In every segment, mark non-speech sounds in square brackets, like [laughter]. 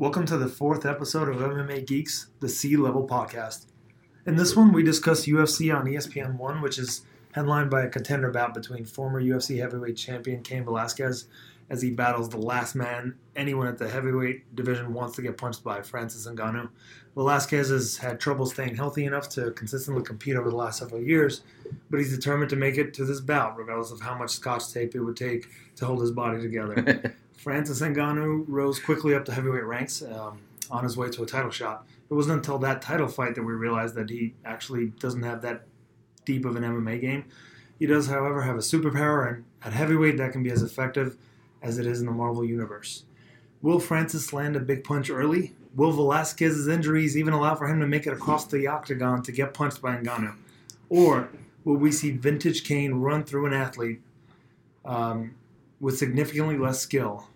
Welcome to the fourth episode of MMA Geeks, the C Level Podcast. In this one, we discuss UFC on ESPN 1, which is headlined by a contender bout between former UFC heavyweight champion Cain Velasquez as he battles the last man anyone at the heavyweight division wants to get punched by, Francis Ngannou. Velasquez has had trouble staying healthy enough to consistently compete over the last several years, but he's determined to make it to this bout, regardless of how much scotch tape it would take to hold his body together. [laughs] Francis Ngannou rose quickly up the heavyweight ranks um, on his way to a title shot. It wasn't until that title fight that we realized that he actually doesn't have that deep of an MMA game. He does, however, have a superpower, and at heavyweight, that can be as effective as it is in the Marvel Universe. Will Francis land a big punch early? Will Velasquez's injuries even allow for him to make it across the octagon to get punched by Ngannou? Or will we see vintage Cain run through an athlete um, with significantly less skill?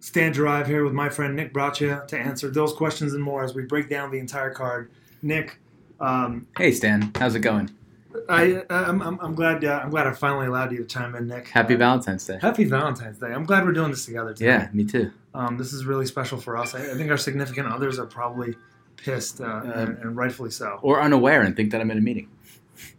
Stan Drive here with my friend Nick Braccia to answer those questions and more as we break down the entire card. Nick, um, Hey Stan, how's it going? I, I'm, I'm, I'm glad uh, I'm glad I finally allowed you to chime in, Nick. Happy Uh, Valentine's Day. Happy Valentine's Day. I'm glad we're doing this together. Today. Yeah, me too. Um, this is really special for us. I, I think our significant others are probably pissed, uh, and, and rightfully so. Or unaware and think that I'm in a meeting.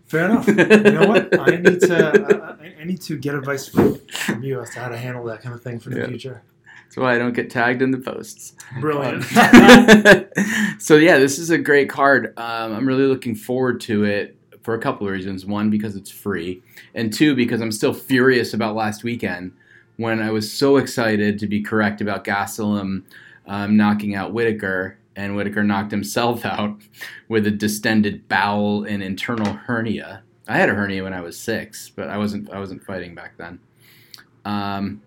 Fair enough. you know what? I need to uh, I, I need to get advice from, from you as to how to handle that kind of thing for the Yeah. future. That's why I don't get tagged in the posts. Brilliant. [laughs] so yeah, this is a great card. Um, I'm really looking forward to it for a couple of reasons. One, because it's free, and two, because I'm still furious about last weekend when I was so excited to be correct about Gastelum um, knocking out Whitaker, and Whitaker knocked himself out with a distended bowel and internal hernia. I had a hernia when I was six, but I wasn't I wasn't fighting back then. Um,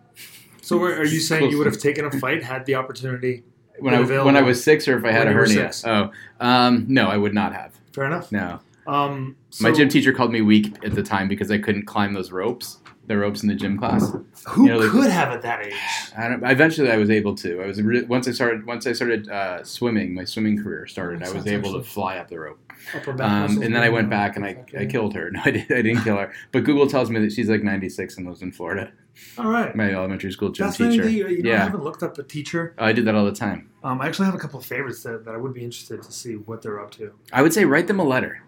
so, are are you saying you would have [laughs] taken a fight had the opportunity? when I available when I was six, or if I had when a hernia. Oh, um, no, I would not have. Fair enough. No, Um, so my gym teacher called me weak at the time because I couldn't climb those ropes, the ropes in the gym class. who you know, like- could have at that age? I don't, eventually, I was able to. I was re- once I started once I started uh, swimming. My swimming career started. I was able actually- to fly up the rope. Um, and then I went back and I, I killed her. [laughs] No, I, did, I didn't kill her. But Google tells me that she's like 96 and lives in Florida. All right. My elementary school gym Fascinating. teacher. that You, you know, I Yeah. haven't looked up a teacher. Oh, I did that all the time. Um, I actually have a couple of favorites that, that I would be interested to see what they're up to. I would say write them a letter.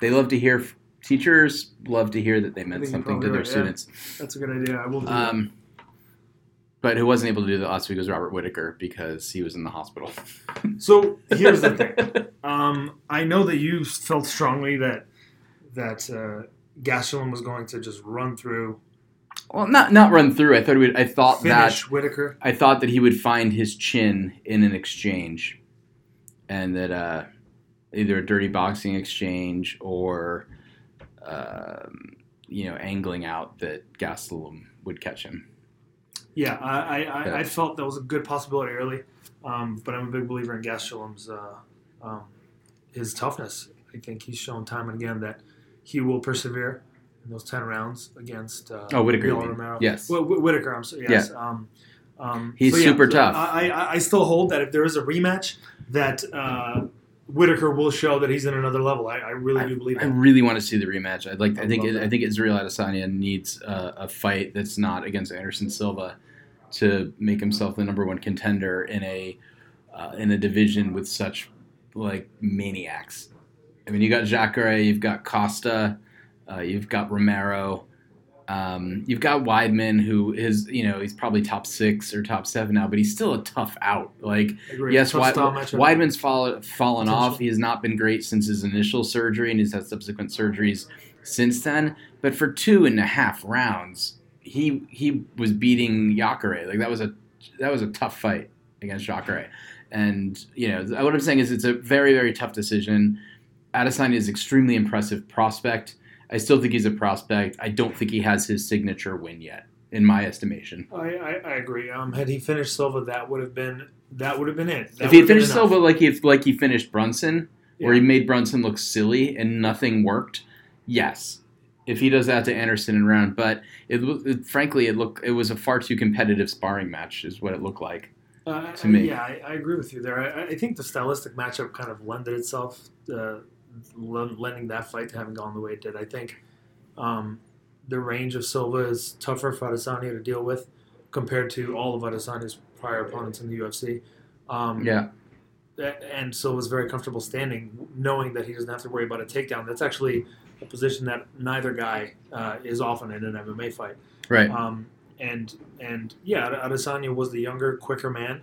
They love to hear. Teachers love to hear that they meant something to their right, yeah. students. That's a good idea. I will do that. Um, but who wasn't able to do that last week was Robert Whitaker because he was in the hospital. So here's the thing. [laughs] Um, I know that you felt strongly that that uh, Gastelum was going to just run through, well, not not run through. I thought he would, I thought that Whitaker. I thought that he would find his chin in an exchange, and that uh, either a dirty boxing exchange or um, you know angling out that Gastelum would catch him. Yeah, I, I, Yeah. I felt that was a good possibility early, um, but I'm a big believer in Gastelum's uh, um, his toughness. I think he's shown time and again that he will persevere in those ten rounds against uh, Oh, Whitaker, you Yoel mean. Romero. Yes. Well, Wh- Whitaker. I'm sorry. Yes. Um, um, He's so yeah, super tough. I, I, I still hold that if there is a rematch, that uh, Whitaker will show that he's in another level. I, I really do believe I that. really want to see the rematch. I'd like. I I think. that. I think Israel Adesanya needs a, a fight that's not against Anderson Silva to make himself the number one contender in a uh, in a division with such like maniacs. I mean, you got Jacare, you've got Costa, uh, you've got Romero, um, you've got Weidman, who is you know he's probably top six or top seven now, but he's still a tough out. Like Yes, Tough Wei- style matchup. Weidman's fall, fallen Potential. off. He has not been great since his initial surgery, and he's had subsequent surgeries since then. But for two and a half rounds, he he was beating Jacare. Like that was a that was a tough fight against Jacare. And you know what I'm saying is it's a very very tough decision. Adesanya is extremely impressive prospect. I still think he's a prospect. I don't think he has his signature win yet, in my estimation. I, I, I agree. Um, had he finished Silva, that would have been that would have been it. That if he had finished. Silva like he like he finished Brunson, where Yeah. he made Brunson look silly and nothing worked, yes. If he does that to Anderson and round, but it, it frankly it looked it was a far too competitive sparring match, is what it looked like. Uh, to me. Yeah, I, I agree with you there. I, I think the stylistic matchup kind of lended itself, uh, lending that fight to having gone the way it did. I think um, the range of Silva is tougher for Adesanya to deal with. compared to all of Adesanya's prior opponents in the UFC. Um, Yeah. and so was very comfortable standing, knowing that he doesn't have to worry about a takedown. That's actually a position that neither guy uh, is often in an MMA fight. Right. Um, and and yeah, Adesanya was the younger, quicker man,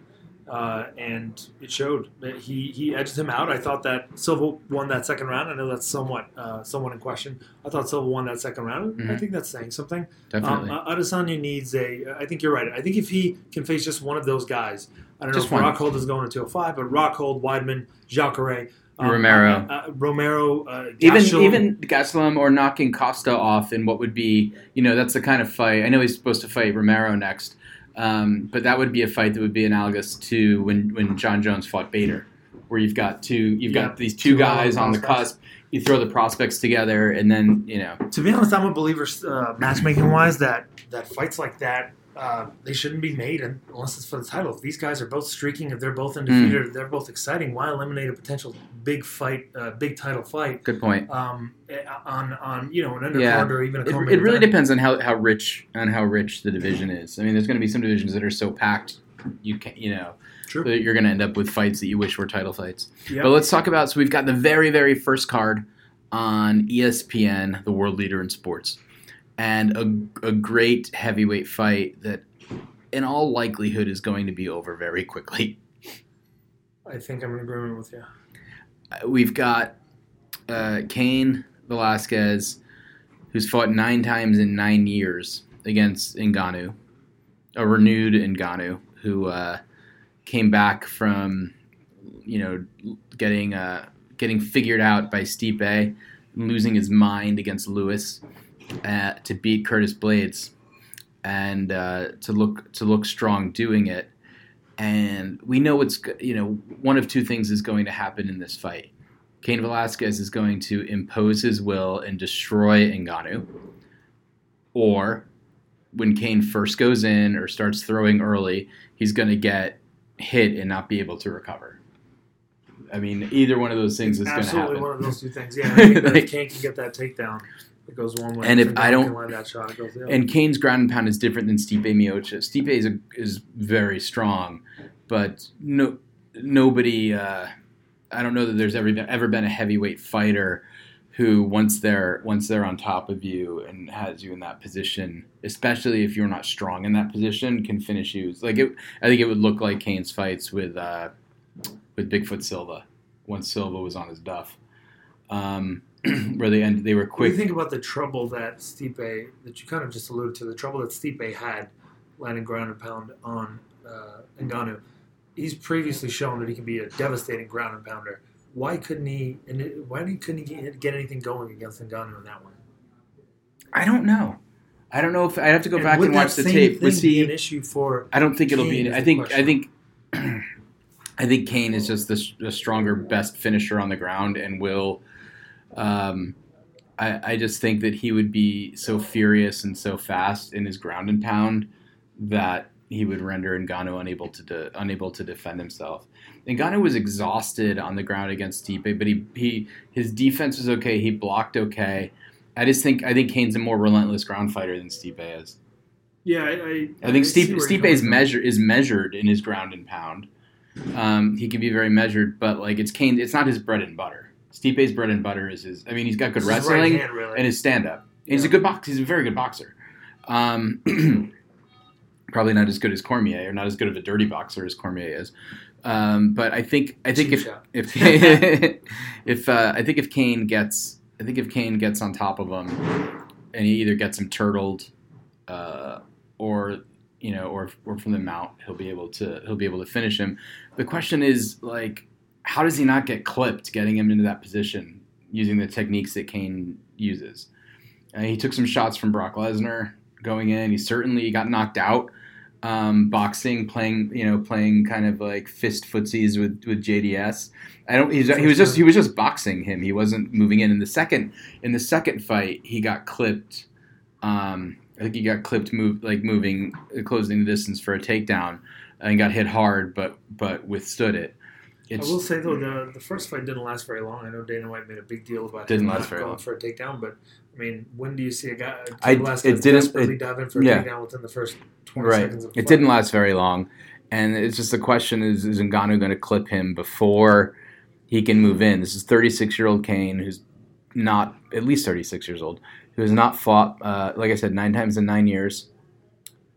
uh, and it showed. That he he edged him out. I thought that Silva won that second round. I know that's somewhat uh, somewhat in question. I thought Silva won that second round. I Mhm. think that's saying something. Definitely. Um, Adesanya needs a. I think you're right. I think if he can face just one of those guys, I don't Just know if one. Rockhold is going to 205, but Rockhold, Weidman, Jacare, um, Romero. uh, uh, Romero, uh, even even Gastelum or knocking Costa off in what would be you know that's the kind of fight I know he's supposed to fight Romero next, um, but that would be a fight that would be analogous to when when Jon Jones fought Bader, where you've got two you've Yeah. got these two Two guys on the cusp. You throw the prospects together, and then you know to be honest, I'm a believer, uh, matchmaking wise, that that fights like that uh, they shouldn't be made unless it's for the title. If these guys are both streaking, if they're both undefeated, they're both exciting. Why eliminate a potential big fight, uh, big title fight good point. um, eh, on on you know an undercard Yeah. or even a It, it really event? depends on how, how rich on how rich the division is. I mean, there's going to be some divisions that are so packed, you can you know True. that you're going to end up with fights that you wish were title fights. Yep. But let's talk about. So we've got the very, very first card on ESPN, the world leader in sports, and a, a great heavyweight fight that, in all likelihood, is going to be over very quickly. I think I'm in agreement with you. We've got uh, Cain Velasquez, who's fought nine times in nine years against Ngannou, a renewed Ngannou, who uh, came back from, you know, getting uh, getting figured out by Stipe, losing his mind against Lewis, uh, to beat Curtis Blaydes, and uh, to look to look strong doing it. And we know what's go- you know one of two things is going to happen in this fight. Cain Velasquez is going to impose his will and destroy Ngannou, or when Cain first goes in or starts throwing early, he's going to get hit and not be able to recover. I mean, either one of those things is going to happen. Absolutely one of those two things. Yeah, [laughs] I think that Like- Cain can get that takedown, it goes one way. And if I don't- land that shot, it goes the other. And Cain's ground and pound is different than Stipe Miocic. Stipe is a, is very strong, but no nobody. Uh, I don't know that there's ever ever been a heavyweight fighter who once they're once they're on top of you and has you in that position, especially if you're not strong in that position, can finish you. Like it, I think it would look like Cain's fights with uh, with Bigfoot Silva once Silva was on his duff, um, [clears throat] where they ended. They were What do you quick. think about the trouble that Stipe, that you kind of just alluded to, the trouble that Stipe had landing ground and pound on uh, Ngannou? He's previously shown that he can be a devastating ground and pounder. Why couldn't he? And it, why couldn't he get, get anything going against Ngannou in that one? I don't know. I don't know if I have to go back and watch the tape. thing Was be an issue for? I don't think it'll be. is I the think. I think. [clears throat] I think Cain is just the, the stronger, best finisher on the ground, and will. Um, I, I just think that he would be so furious and so fast in his ground and pound that he would render Ngannou unable to de, unable to defend himself. Ngannou was exhausted on the ground against Stipe, but he, he his defense was okay. He blocked okay. I just think I think Cain's a more relentless ground fighter than Stipe is. Yeah, I, I, I think see Stipe, Stipe is measure is measured in his ground and pound. Um, he can be very measured, but like it's Cain, it's not his bread and butter. Stipe's bread and butter is his. I mean, he's got good It's his right wrestling hand, really. and his stand up. He's a good box. He's a very good boxer. Um, [clears throat] probably not as good as Cormier, or not as good of a dirty boxer as Cormier is. Um, but I think I think Cheap if if [laughs] if uh, I think if Cain gets I think if Cain gets on top of him and he either gets him turtled uh, or you know or or from the mount he'll be able to he'll be able to finish him. The question is like how does he not get clipped getting him into that position using the techniques that Cain uses? Uh, he took some shots from Brock Lesnar going in. He certainly got knocked out um, boxing, playing you know playing kind of like fist footsies with with JDS. I don't. He's, he was just he was just boxing him. He wasn't moving in. In the second in the second fight, he got clipped. Um, I think he got clipped, move like moving, closing the distance for a takedown, and got hit hard, but but withstood it. I will say though, the the first fight didn't last very long. I know Dana White made a big deal about Didn't last very going long. for a takedown, but I mean, when do you see a guy? I- Velasquez it didn't- it- dive in for a yeah. takedown within the first twenty Right. seconds. Of the It fight. didn't last very long, and it's just the question: Is is Ngannou going to clip him before he can move in? This is 36 year old Cain, who's not at least 36 years old, who has not fought, uh, like I said, nine times in nine years,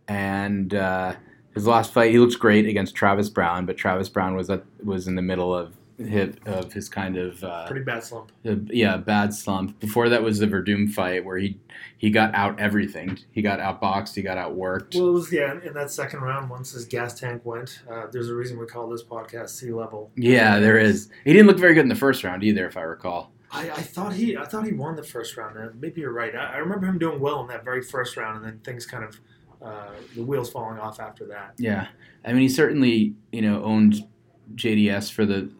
and uh, his last fight he looks great against Travis Browne, but Travis Browne was at, was in the middle of his, of his kind of uh, Pretty bad slump. uh, yeah, bad slump. Before that was the Werdum fight where he he got out everything. He got outboxed. He got outworked. Well, it was yeah. In that second round, once his gas tank went, uh, there's a reason we call this podcast sea level. yeah, there is. He didn't look very good in the first round either, if I recall. I, I thought he I thought he won the first round. Maybe you're right. I, I remember him doing well in that very first round, and then things kind of uh, the wheels falling off after that. Yeah, I mean, he certainly you know owned JDS for the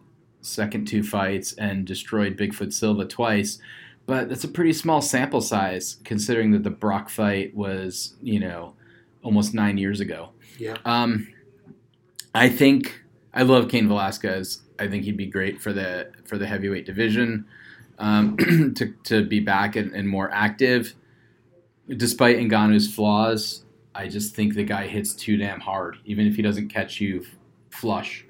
second two fights and destroyed Bigfoot Silva twice. But that's a pretty small sample size considering that the Brock fight was you know almost nine years ago. Yeah. Um, I think I love Cain Velasquez. I think he'd be great for the for the heavyweight division um, [clears throat] to to be back and, and more active. Despite Ngannou's flaws, I just think the guy hits too damn hard, even if he doesn't catch you flush.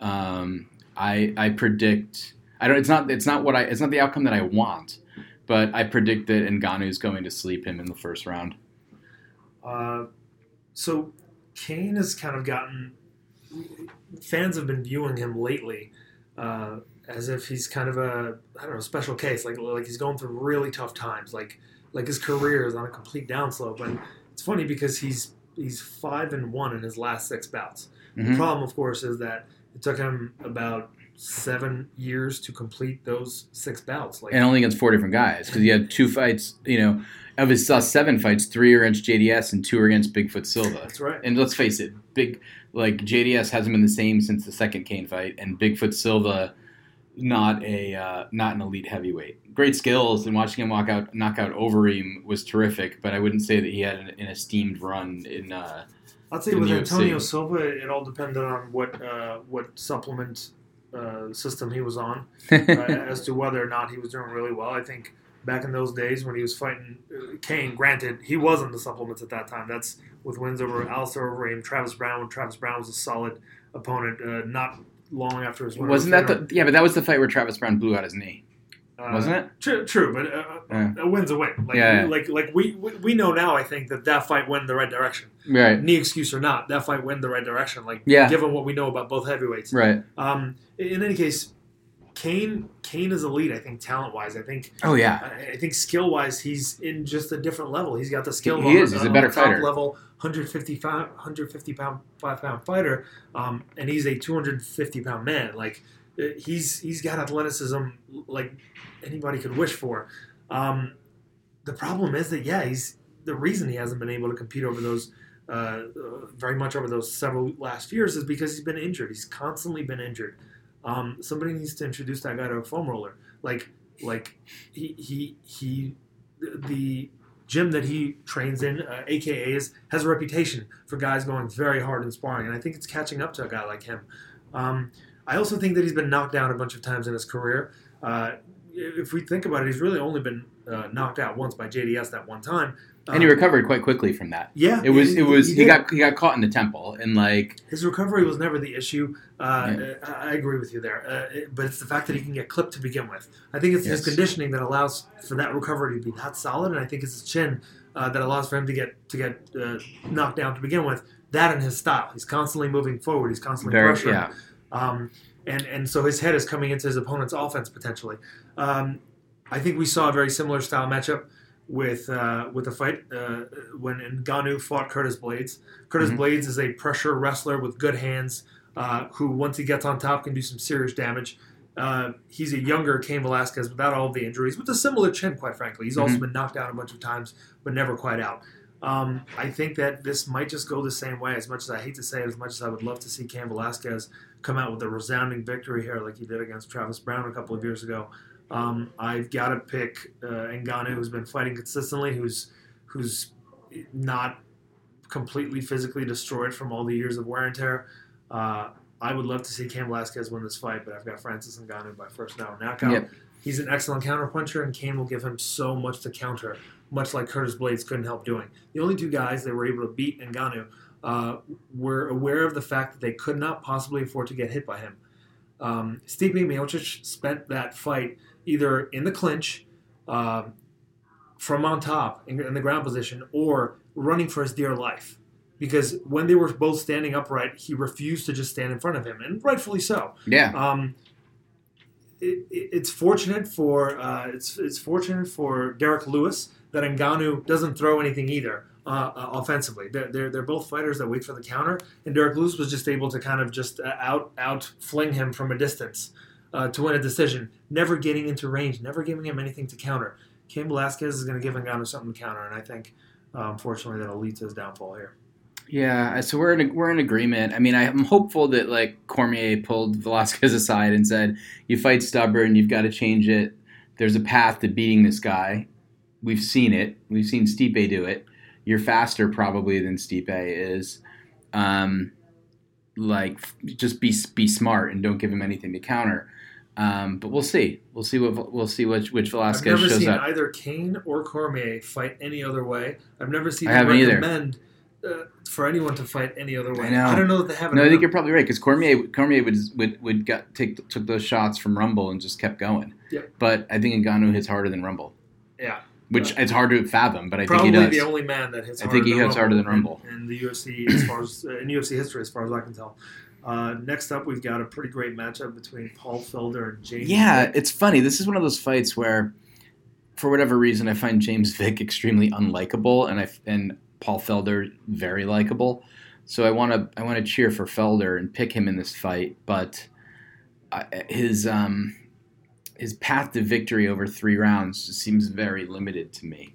Um, I I predict I don't. It's not. It's not what I. It's not the outcome that I want, but I predict that Ngannou is going to sleep him in the first round. Uh, so Cain has kind of gotten fans have been viewing him lately uh, as if he's kind of a I don't know special case, like like he's going through really tough times, like like his career is on a complete downslope. And it's funny because he's he's five and one in his last six bouts. The Mhm. problem, of course, is that it took him about seven years to complete those six bouts. Like and only against four different guys because he had two fights. You know, of his uh, seven fights, three are against JDS and two are against Bigfoot Silva. that's right. And let's face it, big like JDS hasn't been the same since the second Cain fight, and Bigfoot Silva, not a uh, not an elite heavyweight. Great skills, and watching him walk out, knock out Overeem was terrific. But I wouldn't say that he had an, an esteemed run in. Uh, I'd say in with Antonio UFC. Silva, it all depended on what uh, what supplement uh, system he was on [laughs] uh, as to whether or not he was doing really well. I think back in those days when he was fighting uh, Cain, granted he wasn't the supplements at that time. That's with wins over Alistair Overeem, Travis Browne. When Travis Browne was a solid opponent, uh, not long after his win. wasn't that the yeah? But that was the fight where Travis Browne blew out his knee, Uh, wasn't it? True, true, but uh, Yeah. a win's a win. Like, Yeah, yeah. like, like we, we we know now. I think that that fight went in the right direction. Right, Knee excuse or not, that fight went in the right direction. Like, Yeah. given what we know about both heavyweights. right. Um, in any case, Cain Cain is elite. I think talent wise. I think Oh yeah, I I think skill wise, he's in just a different level. He's got the skill. He on- is. He's a better fighter. level, 155, 150 pound, five pound fighter, um, and he's a 250 pound man. Like uh, he's he's got athleticism like anybody could wish for. Um, the problem is that yeah, he's the reason he hasn't been able to compete over those. Uh, uh, very much over those several last years is because he's been injured. He's constantly been injured. Um, somebody needs to introduce that guy to a foam roller. Like, like he he he, the gym that he trains in, uh, AKA, is, has a reputation for guys going very hard in sparring, and I think it's catching up to a guy like him. Um, I also think that he's been knocked down a bunch of times in his career. Uh, if we think about it, he's really only been uh, knocked out once by JDS that one time. and he Um, recovered quite quickly from that. Yeah, It was it was he did. got he got caught in the temple and like His recovery was never the issue. Uh, Yeah. I I agree with you there, uh, it- but it's the fact that he can get clipped to begin with. I think it's his conditioning that allows for that recovery to be that solid, and I think it's his chin uh, that allows for him to get to get uh, knocked down to begin with. That and his style. He's constantly moving forward. He's constantly very pressuring. yeah. Um, and and so his head is coming into his opponent's offense potentially. Um, I think we saw a very similar style matchup with uh, with the fight uh, when Ngannou fought Curtis Blaydes. Curtis Mhm. Blaydes is a pressure wrestler with good hands, uh, who once he gets on top can do some serious damage. Uh, he's a younger Cain Velasquez without all of the injuries, with a similar chin, quite frankly. He's also been knocked out a bunch of times, but never quite out. Um, I think that this might just go the same way. As much as I hate to say it, as much as I would love to see Cain Velasquez come out with a resounding victory here, like he did against Travis Browne a couple of years ago, um, I've got to pick uh, Ngannou, who's been fighting consistently, who's who's not completely physically destroyed from all the years of wear and tear. Uh, I would love to see Cain Velasquez win this fight, but I've got Francis Ngannou by first round knockout. Yep. He's an excellent counterpuncher, and Cain will give him so much to counter, much like Curtis Blaydes couldn't help doing. The only two guys that were able to beat Ngannou uh, were aware of the fact that they could not possibly afford to get hit by him. Um, Stipe Miocic spent that fight either in the clinch, uh, from on top in, in the ground position, or running for his dear life. Because when they were both standing upright, he refused to just stand in front of him, and rightfully so. Yeah. Um, it, it, it's fortunate for uh, it's it's fortunate for Derrick Lewis that Ngannou doesn't throw anything either uh, uh, offensively. They're, they're they're both fighters that wait for the counter, and Derrick Lewis was just able to kind of just uh, out out fling him from a distance uh, to win a decision, never getting into range, never giving him anything to counter. Cain Velasquez is going to give Ngannou something to counter, and I think uh, unfortunately that'll lead to his downfall here. Yeah, so we're in we're in agreement. I mean, I'm hopeful that like Cormier pulled Velasquez aside and said, "You fight stubborn. You've got to change it. There's a path to beating this guy. We've seen it. We've seen Stipe do it. You're faster probably than Stipe is. Um, like, just be be smart and don't give him anything to counter." Um, but we'll see. We'll see what we'll see which which Velasquez I've never seen up. either Cain or Cormier fight any other way. I've never seen I them haven't either. recommend uh, for anyone to fight any other way. I know. don't know that they have. No, I think you're probably right because Cormier Cormier would would would got, take took those shots from Rumble and just kept going. Yep. But I think Ngannou hits harder than Rumble, yeah. Which it's hard to fathom. But I Probably think he does. the only man that hits. I think he hits harder than Rumble. in, in the UFC as far as uh, in UFC history, as far as I can tell. Uh, next up, we've got a pretty great matchup between Paul Felder and James. Yeah, Vick. it's funny. This is one of those fights where, for whatever reason, I find James Vick extremely unlikable, and I and Paul Felder very likable. So I want to I want to cheer for Felder and pick him in this fight, but I, his um his path to victory over three rounds just seems very limited to me.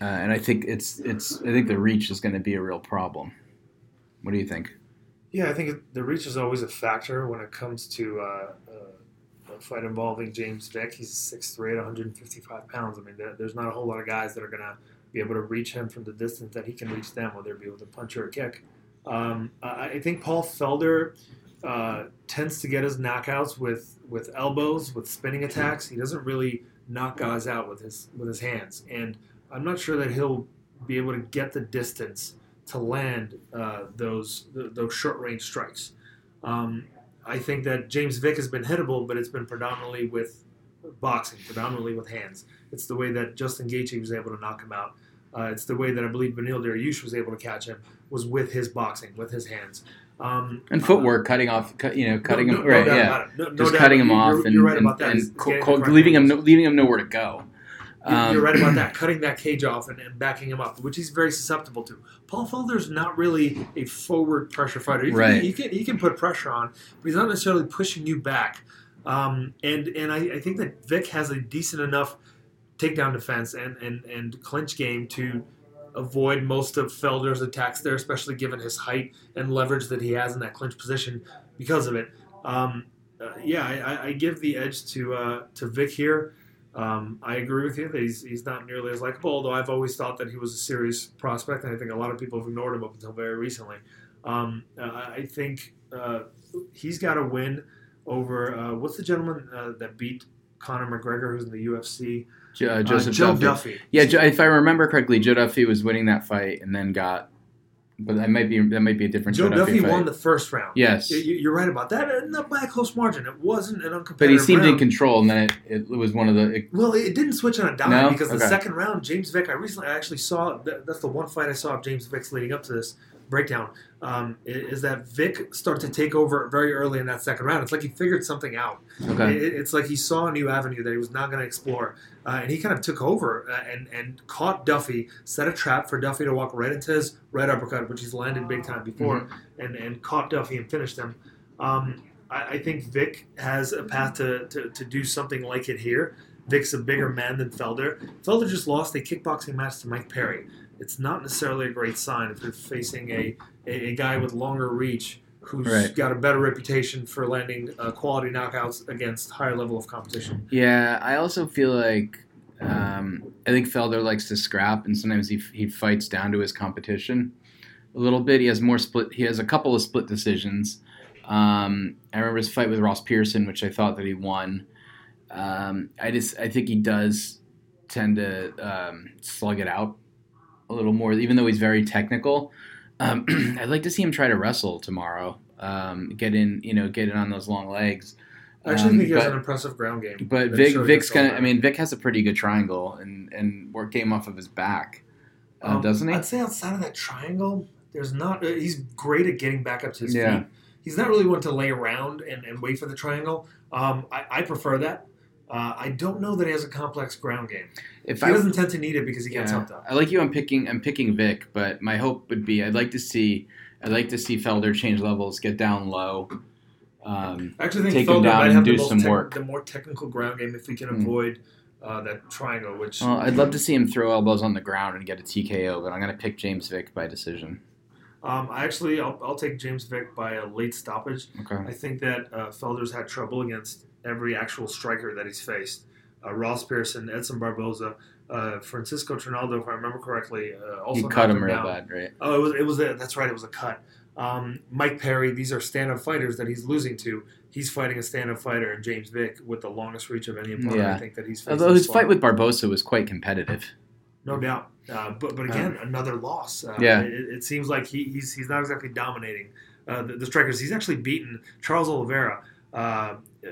Uh, and I think it's it's I think the reach is going to be a real problem. What do you think? Yeah, I think the reach is always a factor when it comes to uh, uh, a fight involving James Vick. He's 6'3", 155 pounds. I mean, there, there's not a whole lot of guys that are going to be able to reach him from the distance that he can reach them, whether it be with a punch or a kick. Um, I I think Paul Felder uh, tends to get his knockouts with, with elbows, with spinning attacks. He doesn't really knock guys out with his with his hands, and I'm not sure that he'll be able to get the distance to land uh, those th- those short range strikes. Um, I think that James Vick has been hittable, but it's been predominantly with boxing, predominantly with hands. It's the way that Justin Gaethje was able to knock him out. Uh, it's the way that I believe Beneil Dariush was able to catch him was with his boxing, with his hands. Um, And footwork, cutting off, cut, you know, uh, cutting no, him, no, right? no doubt yeah. No, just cutting him off You're, and, you're right and, about and co- co- the leaving angles. leaving him nowhere to go. You're- Um, You're right about that. Cutting that cage off and, and backing him up, which he's very susceptible to. Paul Felder's not really a forward pressure fighter. He can, Right. he can he can put pressure on, but he's not necessarily pushing you back. Um, and and I, I think that Vick has a decent enough takedown defense and, and, and clinch game to avoid most of Felder's attacks there, especially given his height and leverage that he has in that clinch position because of it. Um, uh, yeah, I, I- give the edge to uh, to Vick here. Um, I agree with you that he's, he's not nearly as likable, although I've always thought that he was a serious prospect, and I think a lot of people have ignored him up until very recently. Um, uh, I think uh, he's got a win over uh, what's the gentleman uh, that beat Conor McGregor, who's in the UFC? Jo- uh, Uh, Joseph Joe Duffy. Duffy. Yeah, Jo- if I remember correctly, Joe Duffy was winning that fight and then got, but that might be that might be a different Joe Joe, Duffy fight. won the first round. yes, You- You're right about that, and not by a close margin. It wasn't an uncompetitive but he seemed round. in control, and then it, it was one of the. It, Well, it didn't switch on a dime No? because the second round, James Vick. I recently I actually saw that, that's the one fight I saw of James Vick's leading up to this breakdown. Um, is that Vick started to take over very early in that second round? It's like he figured something out. okay, It- it's like he saw a new avenue that he was not going to explore, uh, and he kind of took over uh, and and caught Duffy, set a trap for Duffy to walk right into his red uppercut, which he's landed big time before, and and caught Duffy and finished him. Um, I, I think Vick has a path to, to, to do something like it here. Vick's a bigger man than Felder. Felder just lost a kickboxing match to Mike Perry. It's not necessarily a great sign if you're facing a, a, a guy with longer reach who's Right. got a better reputation for landing uh, quality knockouts against higher level of competition. yeah. I also feel like um, I think Felder likes to scrap, and sometimes he he fights down to his competition a little bit. He has more split. He has a couple of split decisions. Um, I remember his fight with Ross Pearson, which I thought that he won. Um, I just I think he does tend to um, slug it out a little more, even though he's very technical. Um, [clears throat] I'd like to see him try to wrestle tomorrow. Um, get in, you know, get in on those long legs. I actually Um, think he has an impressive ground game. But Vick, Vick's gonna. that. I mean, Vick has a pretty good triangle and and work game off of his back, uh, Um, doesn't he? I'd say outside of that triangle, there's not. Uh, he's great at getting back up to his Yeah. feet. He's not really one to lay around and, and wait for the triangle. Um, I, I prefer that. Uh, I don't know that he has a complex ground game. If He doesn't tend to need it because he gets Yeah. up though. I like you. I'm picking. I'm picking Vick, but my hope would be I'd like to see. I'd like to see Felder change levels, get down low. Um, I actually think Take Felder down might have do the, most some tech- work. the more technical ground game if we can Hmm. avoid uh, that triangle. Which well, I'd love to see him throw elbows on the ground and get a TKO, but I'm gonna pick James Vick by decision. um, I actually I'll, I'll take James Vick by a late stoppage. Okay. I think that uh, Felder's had trouble against every actual striker that he's faced. Uh, Ross Pearson, Edson Barboza, uh, Francisco Trinaldo, if I remember correctly, uh, also He cut knocked him real down. bad, right? Oh, it was it was a, that's right. It was a cut. Um, Mike Perry. These are stand-up fighters that he's losing to. He's fighting a stand-up fighter, and James Vick with the longest reach of any opponent. Yeah. I think that he's. Although his fight with Barboza was quite competitive. no doubt. Uh, but but again, another loss. Uh, Yeah. it, it seems like he, he's he's not exactly dominating uh, the, the strikers. He's actually beaten Charles Oliveira. Uh, uh,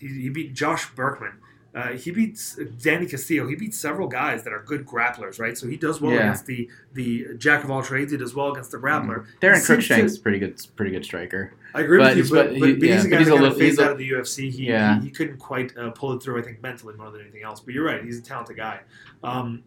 he, he beat Josh Burkman. Uh, he beats Danny Castillo. He beats several guys that are good grapplers, right? So he does well Yeah. against the the jack of all trades. He does well against the grappler. Daron He seems to- Cruickshank's pretty good, pretty good striker. I agree But with you, but, but he- but he's yeah, a guy he's that a phased he's a- out of the UFC. He, Yeah. he, he couldn't quite uh, pull it through. I think mentally more than anything else. But you're right. He's a talented guy. Um,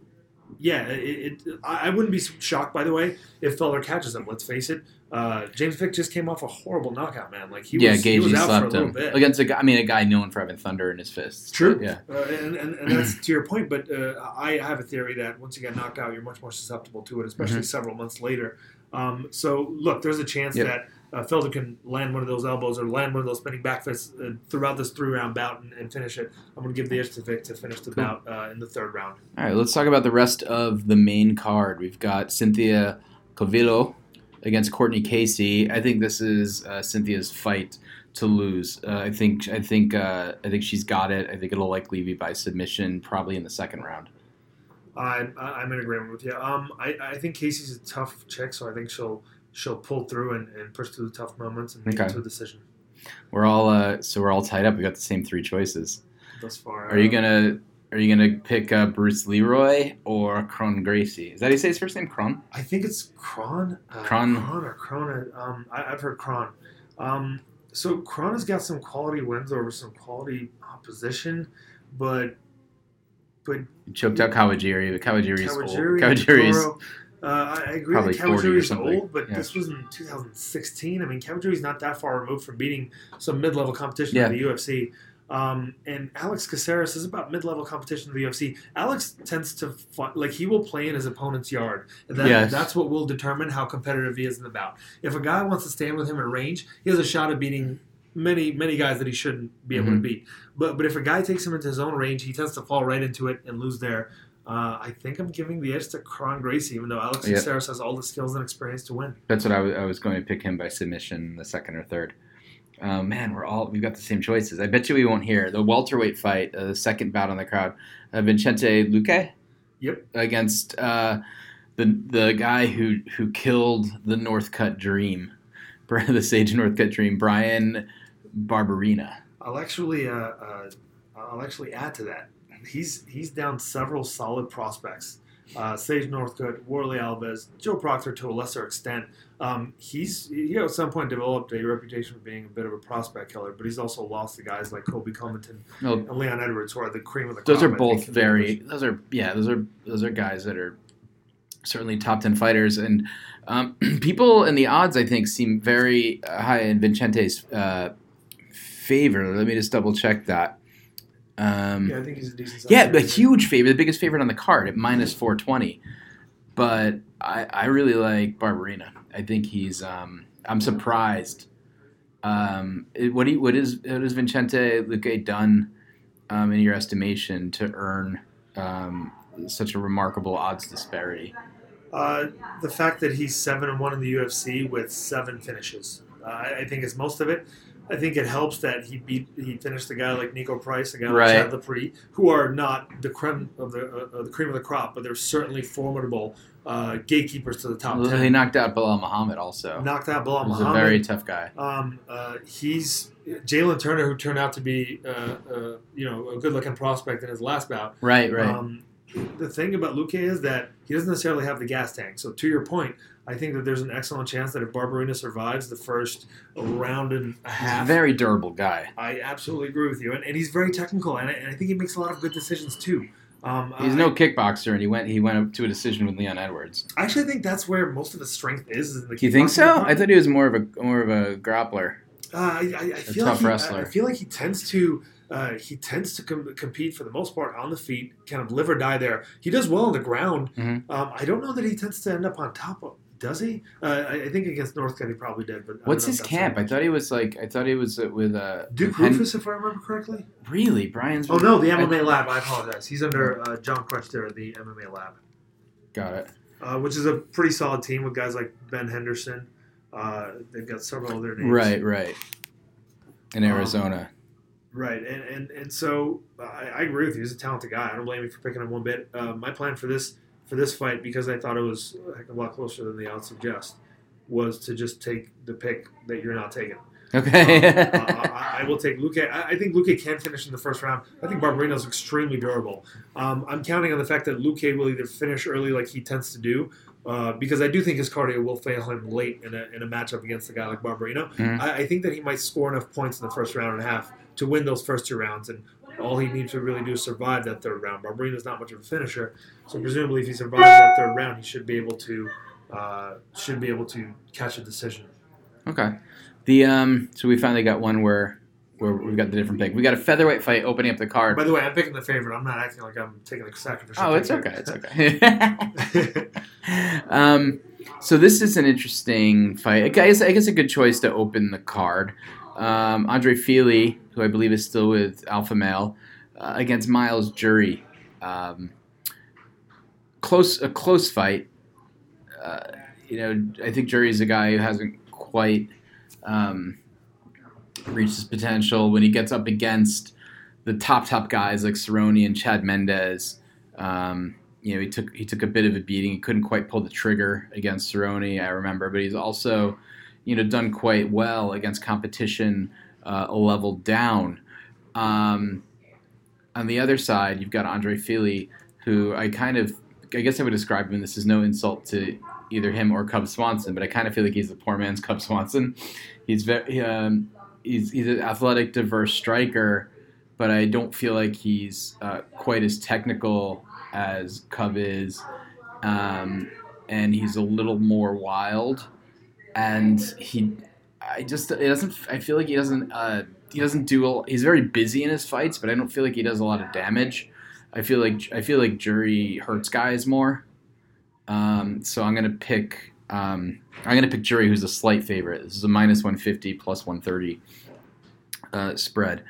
yeah, it, it, I I wouldn't be shocked by the way if Felder catches him. Let's face it. Uh, James Vick just came off a horrible knockout, man. Like he yeah, was, he was out for a little him bit. against a guy. I mean, a guy known for having thunder in his fists. True. But, yeah. Uh, and, and, and that's to your point, but uh, I have a theory that once you get knocked out, you're much more susceptible to it, especially Mm-hmm. several months later. Um, so, look, there's a chance Yep. that uh, Felder can land one of those elbows or land one of those spinning back fists uh, throughout this three round bout and, and finish it. I'm going to give the edge to Vick to finish the Cool. bout uh, in the third round. All right, let's talk about the rest of the main card. We've got Cynthia Calvillo against Courtney Casey. I think this is uh, Cynthia's fight to lose. Uh, I think I think uh, I think she's got it. I think it'll likely be by submission, probably in the second round. I, I'm in agreement with you. Um, I, I think Casey's a tough chick, so I think she'll she'll pull through and, and push through the tough moments and make it Okay. to a decision We're all uh, so we're all tied up. We got the same three choices. thus far. Are you Uh, gonna Are you gonna pick uh, Bruce Leroy or Kron Gracie? Is that how you say his first name? Kron. I think it's Kron. Uh, Kron. Kron or Krona. Um, I, I've heard Kron. Um, so Kron has got some quality wins over some quality opposition, but but He choked out Kawajiri, but Kawajiri's old. Kawajiri, Kawajiri's Toro, uh, I agree probably that 40 or Kawajiri's old, but Yeah. this was in 2016. I mean, Kawajiri's not that far removed from beating some mid-level competition Yeah. in the UFC. Um, and Alex Caceres is about mid-level competition in the UFC. Alex tends to fight, like he will play in his opponent's yard, and that, Yes. that's what will determine how competitive he is in the bout. If a guy wants to stand with him in range, he has a shot at beating many many guys that he shouldn't be able to Mhm. beat. But but if a guy takes him into his own range, he tends to fall right into it and lose there. Uh, I think I'm giving the edge to Kron Gracie, even though Alex Yeah. Caceres has all the skills and experience to win. That's what I was, I was going to pick him by submission the second or third. Um, man, we're all we've got the same choices. I bet you we won't hear the welterweight fight, uh, the second bout on the crowd. Uh, Vicente Luque. Yep. Against uh, the the guy who who killed the Northcutt Dream, [laughs] the Sage Northcutt Dream, Bryan Barberena. I'll actually uh, uh, I'll actually add to that. He's he's down several solid prospects. Uh, Sage Northcutt, Warlley Alves, Joe Proctor to a lesser extent. Um, he's he at some point developed a reputation for being a bit of a prospect killer, but he's also lost to guys like Colby Covington No, and Leon Edwards, who are the cream of the those crop. are both think, in the very. Those are yeah. Those are those are guys that are certainly top ten fighters, and um, [clears throat] people in the odds I think seem very high in Vicente's uh, favor. Let me just double check that. Um, Yeah, I think he's a decent. yeah, a huge favorite, the biggest favorite on the card at minus four twenty. But I, I really like Barberena. I think he's. Um, I'm surprised. Um, what he, what is what has Vicente Luque done um, in your estimation to earn um, such a remarkable odds disparity? Uh, the fact that he's seven and one in the UFC with seven finishes, uh, I think is most of it. I think it helps that he beat he finished a guy like Niko Price, a guy Right. like Chad Laprise, who are not the creme of the uh, the cream of the crop, but they're certainly formidable uh, gatekeepers to the top Well, ten. He knocked out Belal Muhammad also. Knocked out Belal He's a very tough guy. Um, uh, he's Jalin Turner, who turned out to be, uh, uh, you know, a good-looking prospect in his last bout. Right, right. Um, the thing about Luque is that he doesn't necessarily have the gas tank. So to your point, I think that there's an excellent chance that if Barberena survives the first round and a He's a half, very durable guy. I absolutely agree with you, and, and he's very technical, and I, and I think he makes a lot of good decisions too. Um, He's I, no kickboxer, and he went he went up to a decision with Leon Edwards. I actually think that's where most of his strength is. is in the you think so? I thought he was more of a more of a grappler. Uh, I, I, I feel tough like he, wrestler. I, feel like he tends to uh, he tends to com- compete for the most part on the feet, kind of live or die there. He does well on the ground. Mhm. Um, I don't know that he tends to end up on top. of Does he? Uh, I, I think against Northcutt he probably did. But I don't What's know if his that's camp? right. I thought he was like I thought he was with uh, Duke Hen- Roufus, if I remember correctly. Really, Brian's. Oh no, the I- MMA Lab. I apologize. He's under uh, John Crutcher, the MMA Lab, Got it. uh, which is a pretty solid team with guys like Ben Henderson. Uh, they've got several other names. Right, right. In Um, Arizona. Right, and and, and so I, I agree with you. He's a talented guy. I don't blame you for picking him one bit. Uh, my plan for this for this fight, because I thought it was a a lot closer than the odds suggest, was to just take the pick that you're not taking. okay. Uh, [laughs] I, I will take Luque. I, I think Luque can finish in the first round. I think Barberena is extremely durable. Um, I'm counting on the fact that Luque will either finish early, like he tends to do, uh, because I do think his cardio will fail him late in a, in a matchup against a guy like Barberena. Mhm. I, I think that he might score enough points in the first round and a half to win those first two rounds, and all he needs to really do is survive that third round. Barberena's not much of a finisher, so presumably if he survives that third round, he should be able to uh, should be able to catch a decision. okay. The um. So we finally got one where where we've got the different pick. We got a featherweight fight opening up the card. By the way, I'm picking the favorite. I'm not acting like I'm taking a sacrificial. Oh, it's okay. It's okay. [laughs] um, so this is an interesting fight. I guess I guess a good choice to open the card. Um, Andre Fili, who I believe is still with Alpha Male, uh, against Myles Jury. Um, close a close fight. Uh, you know, I think Jury's a guy who hasn't quite um, reached his potential when he gets up against the top top guys like Cerrone and Chad Mendes. Um, you know, he took he took a bit of a beating. He couldn't quite pull the trigger against Cerrone, I remember, but he's also, you know, done quite well against competition uh, a level down. Um, on the other side, you've got Andre Fili, who I kind of, I guess I would describe him. This is no insult to either him or Cub Swanson, but I kind of feel like he's the poor man's Cub Swanson. He's very, um, he's he's an athletic, diverse striker, but I don't feel like he's uh, quite as technical as Cub is, um, and he's a little more wild, and he, I just it doesn't. I feel like he doesn't. Uh, he doesn't do. A, he's very busy in his fights, but I don't feel like he does a lot of damage. I feel like I feel like Jury hurts guys more. Um, so I'm gonna pick. Um, I'm gonna pick Jury, who's a slight favorite. This is a minus 150 plus 130 uh, spread.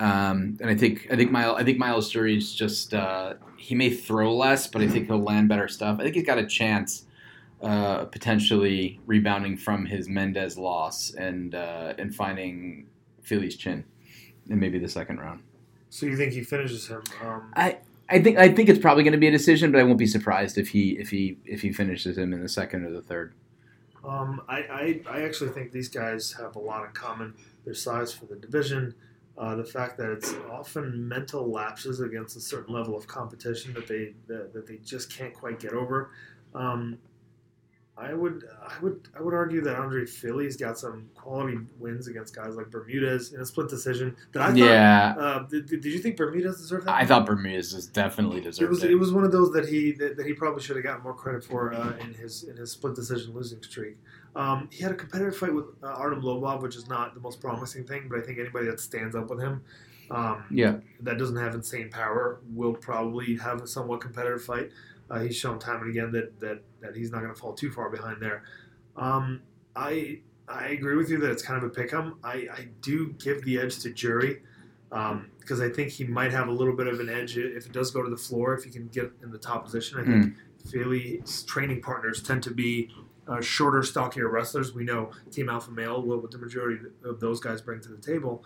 Um, and I think I think Myles I think Myles Jury's just uh, he may throw less, but I think he'll land better stuff. I think he's got a chance uh, potentially rebounding from his Mendes loss and uh, and finding Fili's chin in maybe the second round. So you think he finishes him? Um, I I think I think it's probably going to be a decision, but I won't be surprised if he if he if he finishes him in the second or the third. Um, I, I, I actually think these guys have a lot in common. Their size for the division, uh, the fact that it's often mental lapses against a certain level of competition that they that, that they just can't quite get over. Um, I would I would I would argue that Andre Fili's got some quality wins against guys like Bermudez in a split decision. That I thought. yeah, Uh, did, did you think Bermudez deserved that? I thought Bermudez was definitely It deserved was it. it was one of those that he that, that he probably should have gotten more credit for uh, in his in his split decision losing streak. Um, he had a competitive fight with uh, Artem Lobov, which is not the most promising thing, but I think anybody that stands up with him um, yeah, that doesn't have insane power will probably have a somewhat competitive fight. Uh, he's shown time and again that that, that he's not going to fall too far behind there. Um, I I agree with you that it's kind of a pick 'em. I, I do give the edge to Jury because I think he might have a little bit of an edge if it does go to the floor. If he can get in the top position, I think Fili's training partners tend to be uh, shorter, stockier wrestlers. We know Team Alpha Male, what the majority of those guys bring to the table.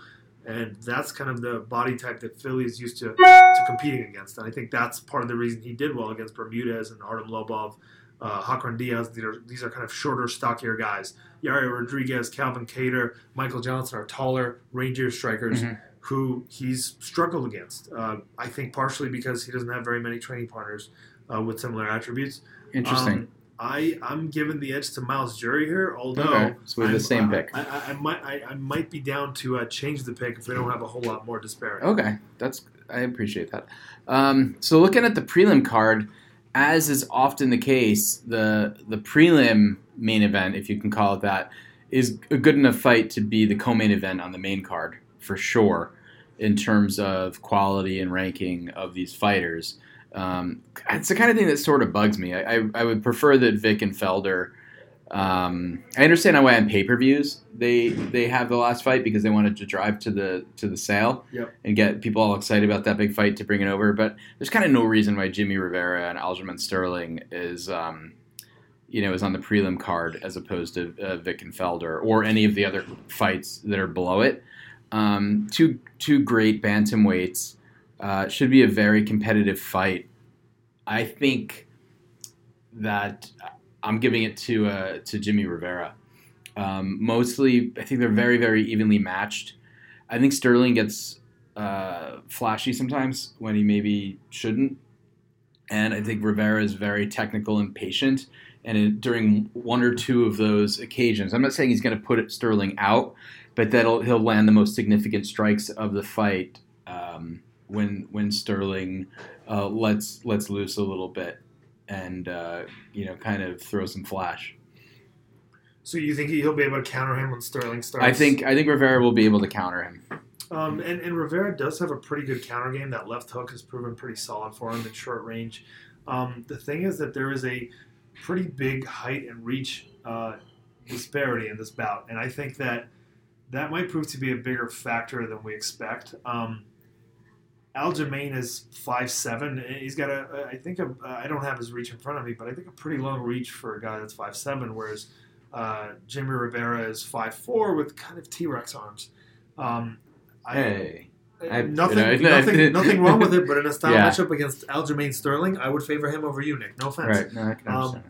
And that's kind of the body type that Fili is used to, to competing against. And I think that's part of the reason he did well against Bermudez and Artem Lobov, uh, Hacran Dias. These are, these are kind of shorter, stockier guys. Yair Rodriguez, Calvin Kattar, Michael Johnson are taller, rangier strikers Mhm. who he's struggled against. Uh, I think partially because he doesn't have very many training partners uh, with similar attributes. Interesting. Um, I I'm giving the edge to Myles Jury here, although Okay, so we have the same pick. I, I, I might I, I might be down to uh, change the pick if we don't have a whole lot more disparity. Okay, that's I appreciate that. Um, so looking at the prelim card, as is often the case, the the prelim main event, if you can call it that, is a good enough fight to be the co-main event on the main card for sure, in terms of quality and ranking of these fighters. Um, it's the kind of thing that sort of bugs me. I, I, I would prefer that Vick and Felder. Um, I understand why on pay per views they they have the last fight because they wanted to drive to the to the sale and get people all excited about that big fight to bring it over. But there's kind of no reason why Jimmy Rivera and Aljamain Sterling is, um, you know, is on the prelim card as opposed to uh, Vick and Felder or any of the other fights that are below it. Um, two two great bantamweights uh, should be a very competitive fight. I think that I'm giving it to uh, to Jimmy Rivera. Um, mostly, I think they're very very evenly matched. I think Sterling gets uh, flashy sometimes when he maybe shouldn't. And I think Rivera is very technical and patient. And during one or two of those occasions, I'm not saying he's going to put Sterling out, but that he'll land the most significant strikes of the fight um, when when Sterling uh, lets lets loose a little bit and uh, you know kind of throw some flash. So you think he'll be able to counter him when Sterling starts? I think I think Rivera will be able to counter him. Um, and, and Rivera does have a pretty good counter game. That left hook has proven pretty solid for him in short range. Um, the thing is that there is a pretty big height and reach uh, disparity in this bout, and I think that that might prove to be a bigger factor than we expect. Um, Aljamain is five seven. He's got a, I think, a, I don't have his reach in front of me, but I think a pretty long reach for a guy that's five seven. Whereas uh, Jimmy Rivera is five four with kind of T Rex arms. Um, I, Hey, I- nothing, you know, nothing, nothing wrong with it. But in a style [laughs] Yeah. matchup against Aljamain Sterling, I would favor him over you, Nick. No offense. right? No, I can Um.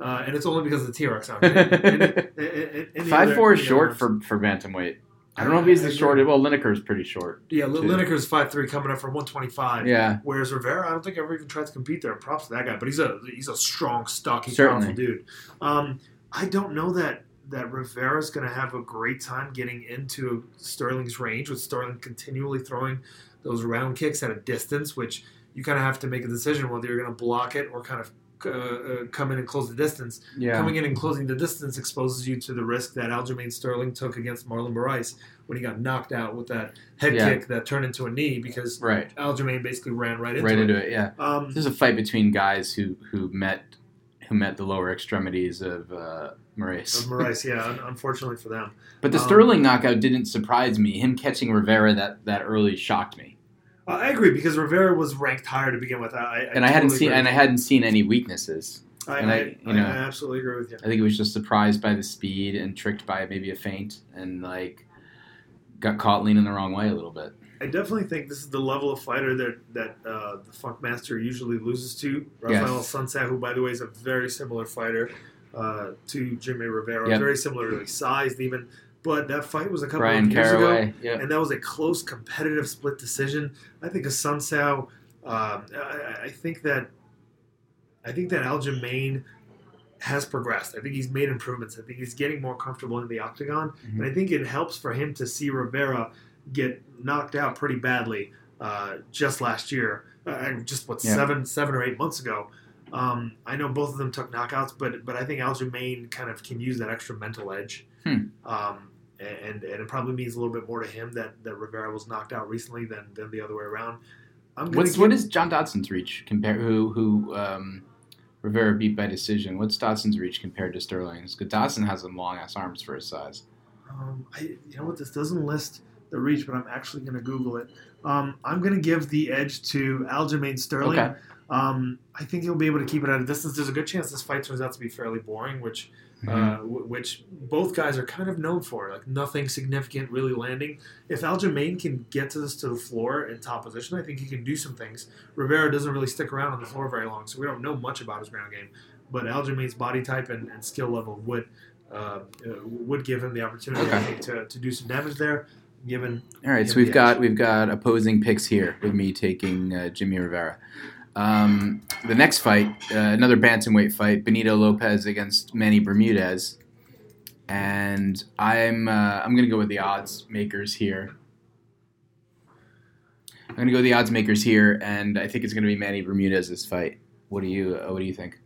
Uh, and it's only because of the T Rex [laughs] Five four is short for for bantamweight. I don't know if he's the agree. short. Well, Lineker's pretty short. Yeah, too. Lineker's five three coming up for one twenty five. Yeah, Whereas Rivera, I don't think ever even tried to compete there. Props to that guy, but he's a he's a strong, stocky, Certainly. powerful dude. Um, I don't know that that Rivera's going to have a great time getting into Sterling's range with Sterling continually throwing those round kicks at a distance, which you kind of have to make a decision whether you're going to block it or kind of uh, uh, come in and close the distance. yeah. Coming in and closing the distance exposes you to the risk that Aljamain Sterling took against Marlon Moraes when he got knocked out with that head Yeah. kick that turned into a knee because right, Aljamain basically ran right into it. right it. into it. Yeah, Um, this is a fight between guys who who met who met the lower extremities of uh, Moraes. of Moraes, yeah, un- unfortunately for them. But the Um, Sterling knockout didn't surprise me. Him catching Rivera that that early shocked me, I agree because Rivera was ranked higher to begin with. I, I and I hadn't seen and I hadn't seen any weaknesses. I, and I- you know- I absolutely agree with you. I think he was just surprised by the speed and tricked by maybe a feint and like got caught leaning the wrong way a little bit. I definitely think this is the level of fighter that that uh, the Funk Master usually loses to. Yes. Raphael Assunção, who by the way is a very similar fighter uh, to Jimmy Rivera, Yep. very similarly sized even. But that fight was a couple Bryan of years ago. Caraway, yeah, and that was a close competitive split decision. I think Assunção, um, I, I think that I think that Aljamain has progressed. I think he's made improvements. I think he's getting more comfortable in the octagon, Mhm. and I think it helps for him to see Rivera get knocked out pretty badly uh, just last year, uh, just what Yeah. seven seven or eight months ago. Um, I know both of them took knockouts, but but I think Aljamain kind of can use that extra mental edge. Hmm. Um, and, and it probably means a little bit more to him that, that Rivera was knocked out recently than, than the other way around. What's what is John Dodson's reach compared who who um, Rivera beat by decision? What's Dodson's reach compared to Sterling's? Because Dodson has some long ass arms for his size. Um, I, you know what? This doesn't list the reach, but I'm actually going to Google it. Um, I'm going to give the edge to Aljamain Sterling. Okay. Um, I think he'll be able to keep it at a distance. There's a good chance this fight turns out to be fairly boring, which uh, w- which both guys are kind of known for. Like nothing significant really landing. If Aljamain can get to this to the floor in top position, I think he can do some things. Rivera doesn't really stick around on the floor very long, so we don't know much about his ground game. But Aljamain's body type and, and skill level would uh, uh, would give him the opportunity, I think, to, to do some damage there. Given All right, so we've got we've got opposing picks here with me taking uh, Jimmy Rivera. Um, the next fight, uh, another bantamweight fight, Benito Lopez against Manny Bermudez, and I'm uh, I'm gonna go with the odds makers here. I'm gonna go with the odds makers here, and I think it's gonna be Manny Bermudez this fight. What do you uh, What do you think?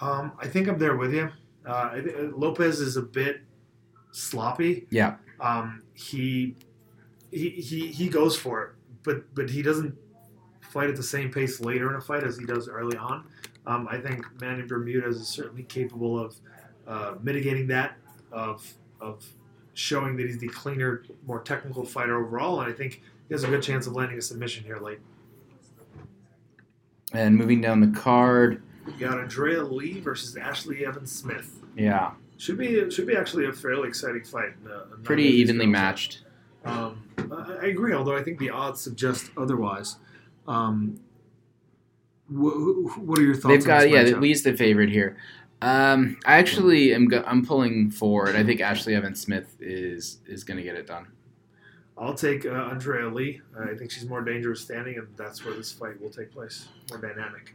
Um, I think I'm there with you. Uh, uh, Lopez is a bit sloppy. Yeah. Um, he, he he he goes for it, but but he doesn't fight at the same pace later in a fight as he does early on. Um, I think Manny Bermudez is certainly capable of uh, mitigating that, of of showing that he's the cleaner, more technical fighter overall, and I think he has a good chance of landing a submission here late. And moving down the card, We got Andrea Lee versus Ashley Evans Smith. yeah, Should be should be actually a fairly exciting fight. Uh, pretty evenly matched. Um, I I agree, although I think the odds suggest otherwise. Um, wh- wh- what are your thoughts? They've on got this yeah, matchup? at least the favorite here. Um, I actually am go- I'm pulling forward. I think Ashley Evans Smith is is going to get it done. I'll take uh, Andrea Lee. I think she's more dangerous standing, and that's where this fight will take place. More dynamic.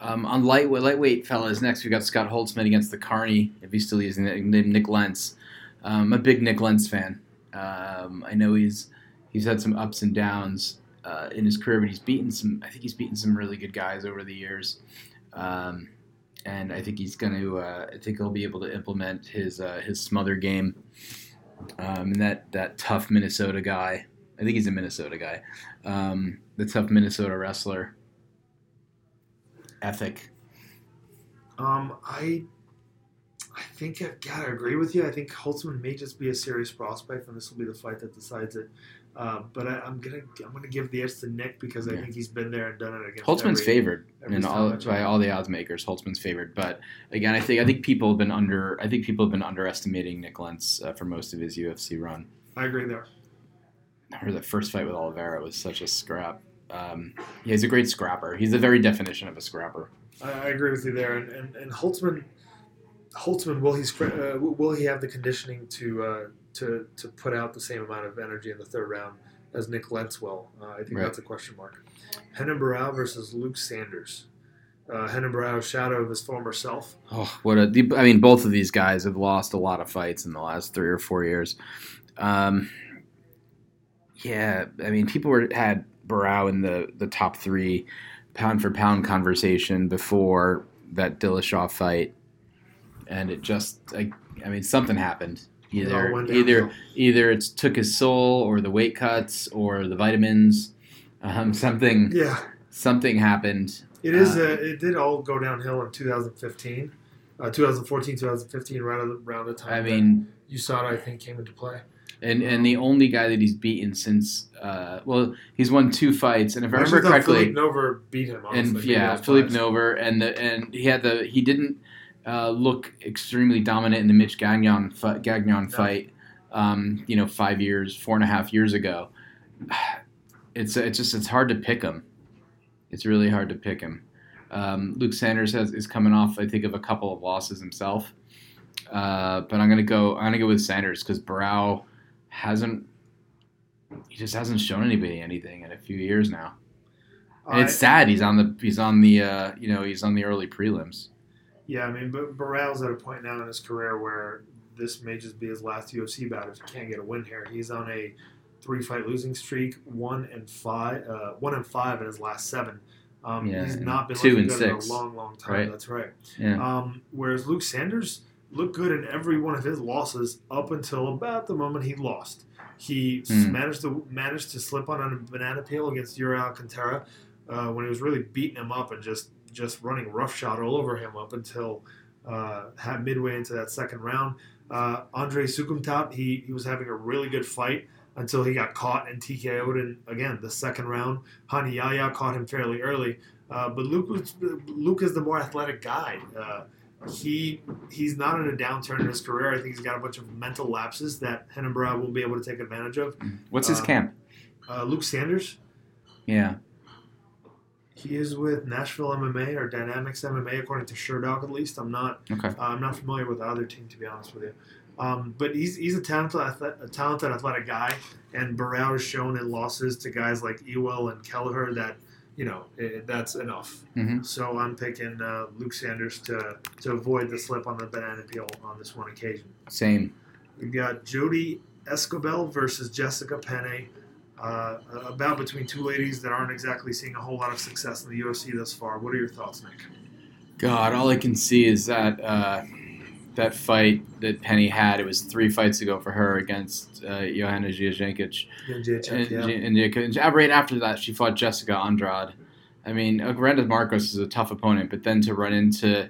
Um, on lightweight, lightweight fellas, next we got Scott Holtzman against the Carney, if he's still using the name Nik Lentz. Um, I'm a big Nik Lentz fan. Um, I know he's he's had some ups and downs uh, in his career, but he's beaten some. I think he's beaten some really good guys over the years, um, and I think he's going to. Uh, I think he'll be able to implement his uh, his smother game. Um, and that that tough Minnesota guy. I think he's a Minnesota guy. Um, the tough Minnesota wrestler. Ethic. Um, I I think I've got to agree with you. I think Holtzman may just be a serious prospect, and this will be the fight that decides it. Uh, but I, I'm gonna I'm gonna give the edge to Nick because I Yeah. think he's been there and done it against. Holtzman's every- favored every all by all the odds makers. Holtzman's favored, but again, I think I think people have been under. I think people have been underestimating Nik Lentz uh, for most of his UFC run. I agree there. I heard the first fight with Oliveira was such a scrap. Um, yeah, he's a great scrapper. He's the very definition of a scrapper. I, I agree with you there. And, and, and Holtzman, Holtzman, will he uh, will he have the conditioning to uh, to to put out the same amount of energy in the third round as Nik Lentz will? Uh, I think Right. that's a question mark. Renan Barão versus Luke Sanders. Uh, Renan Barão, shadow of his former self. Oh, what a! I mean, both of these guys have lost a lot of fights in the last three or four years. Um, yeah, I mean, people were had Barão in the the top three pound for pound conversation before that Dillashaw fight, and it just, I, I mean, something happened. It Either either either it's took his soul, or the weight cuts, or the vitamins. Um, [laughs] something Yeah, something happened. it is. Uh, Uh, it did all go downhill in 2015, uh, 2014, 2015, around the, around the time. I mean, that mean, USADA, I think, came into play. And and the only guy that he's beaten since uh, well he's won two fights and if I remember correctly Philippe Nover beat him. Honestly. and yeah Philippe. Nover and the, and he had the he didn't uh, look extremely dominant in the Mitch Gagnon fight, Gagnon No. fight um, you know five years four and a half years ago [sighs] it's it's just it's hard to pick him it's really hard to pick him um, Luke Sanders has, is coming off I think of a couple of losses himself uh, but I'm gonna go I'm gonna go with Sanders because Barão hasn't he just hasn't shown anybody anything in a few years now. And it's sad he's on the he's on the uh, you know he's on the early prelims. Yeah, I mean, but Barão's at a point now in his career where this may just be his last UFC bout if he can't get a win here. He's on a three-fight losing streak, one and five, uh, one and five in his last seven. Um, Yeah, he's not been two looking and good six, in a long, long time. right? That's right. Yeah. Um, whereas Luke Sanders looked good in every one of his losses up until about the moment he lost. He Hmm. managed to managed to slip on a banana peel against Iuri Alcântara uh, when he was really beating him up and just just running roughshod all over him up until uh, midway into that second round. Uh, Andre Soukhamthath, he he was having a really good fight until he got caught and TKO'd in again the second round. Rani Yahya caught him fairly early, uh, but Luke was Luke is the more athletic guy. Uh, he he's not in a downturn in his career. I think he's got a bunch of mental lapses that Renan Barão will be able to take advantage of. What's his Uh, camp? Uh, Luke Sanders, Yeah. He is with Nashville MMA or Dynamics MMA, according to Sherdog at least. I'm not Okay. uh, I'm not familiar with the other team to be honest with you. Um, but he's he's a talented a talented athletic guy, and Barão has shown in losses to guys like Ewell and Kelleher that you know eh, that's enough. Mhm. So I'm picking uh, Luke Sanders to to avoid the slip on the banana peel on this one occasion. Same. We've got Jodie Esquibel versus Jessica Penne. Uh, a bout between two ladies that aren't exactly seeing a whole lot of success in the UFC thus far. What are your thoughts, Nick? God, all I can see is that uh, that fight that Penne had. It was three fights ago for her against uh, Joanna Jędrzejczyk. And, yeah. and, and, and right after that, she fought Jessica Andrade. I mean, Agrenda Marcos is a tough opponent, but then to run into